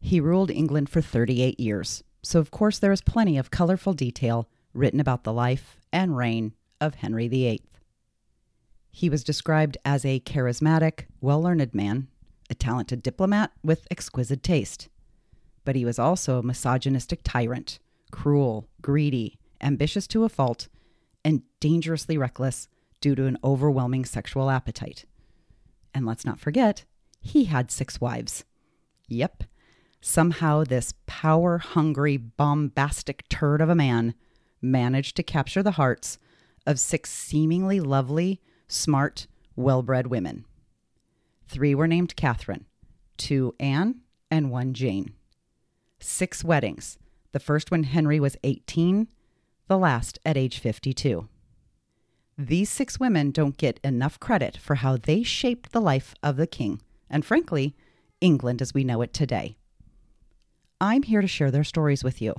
He ruled England for 38 years, so of course there is plenty of colorful detail written about the life and reign of Henry VIII. He was described as a charismatic, well learned man, a talented diplomat with exquisite taste. But he was also a misogynistic tyrant, cruel, greedy, ambitious to a fault, and dangerously reckless due to an overwhelming sexual appetite. And let's not forget, he had six wives. Yep. Somehow, this power hungry, bombastic turd of a man managed to capture the hearts of six seemingly lovely, smart, well bred women. Three were named Catherine, two Anne, and one Jane. Six weddings, the first when Henry was 18, the last at age 52. These six women don't get enough credit for how they shaped the life of the king, and frankly, England as we know it today. I'm here to share their stories with you.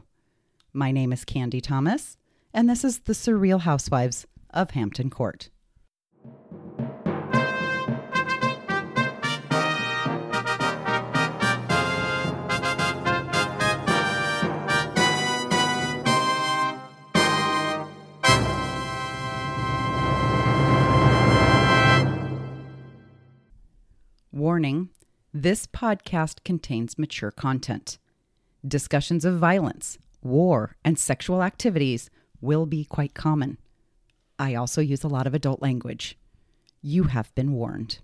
My name is Candy Thomas, and this is the Surreal Housewives of Hampton Court. Warning this podcast contains mature content. Discussions of violence, war, and sexual activities will be quite common. I also use a lot of adult language. You have been warned.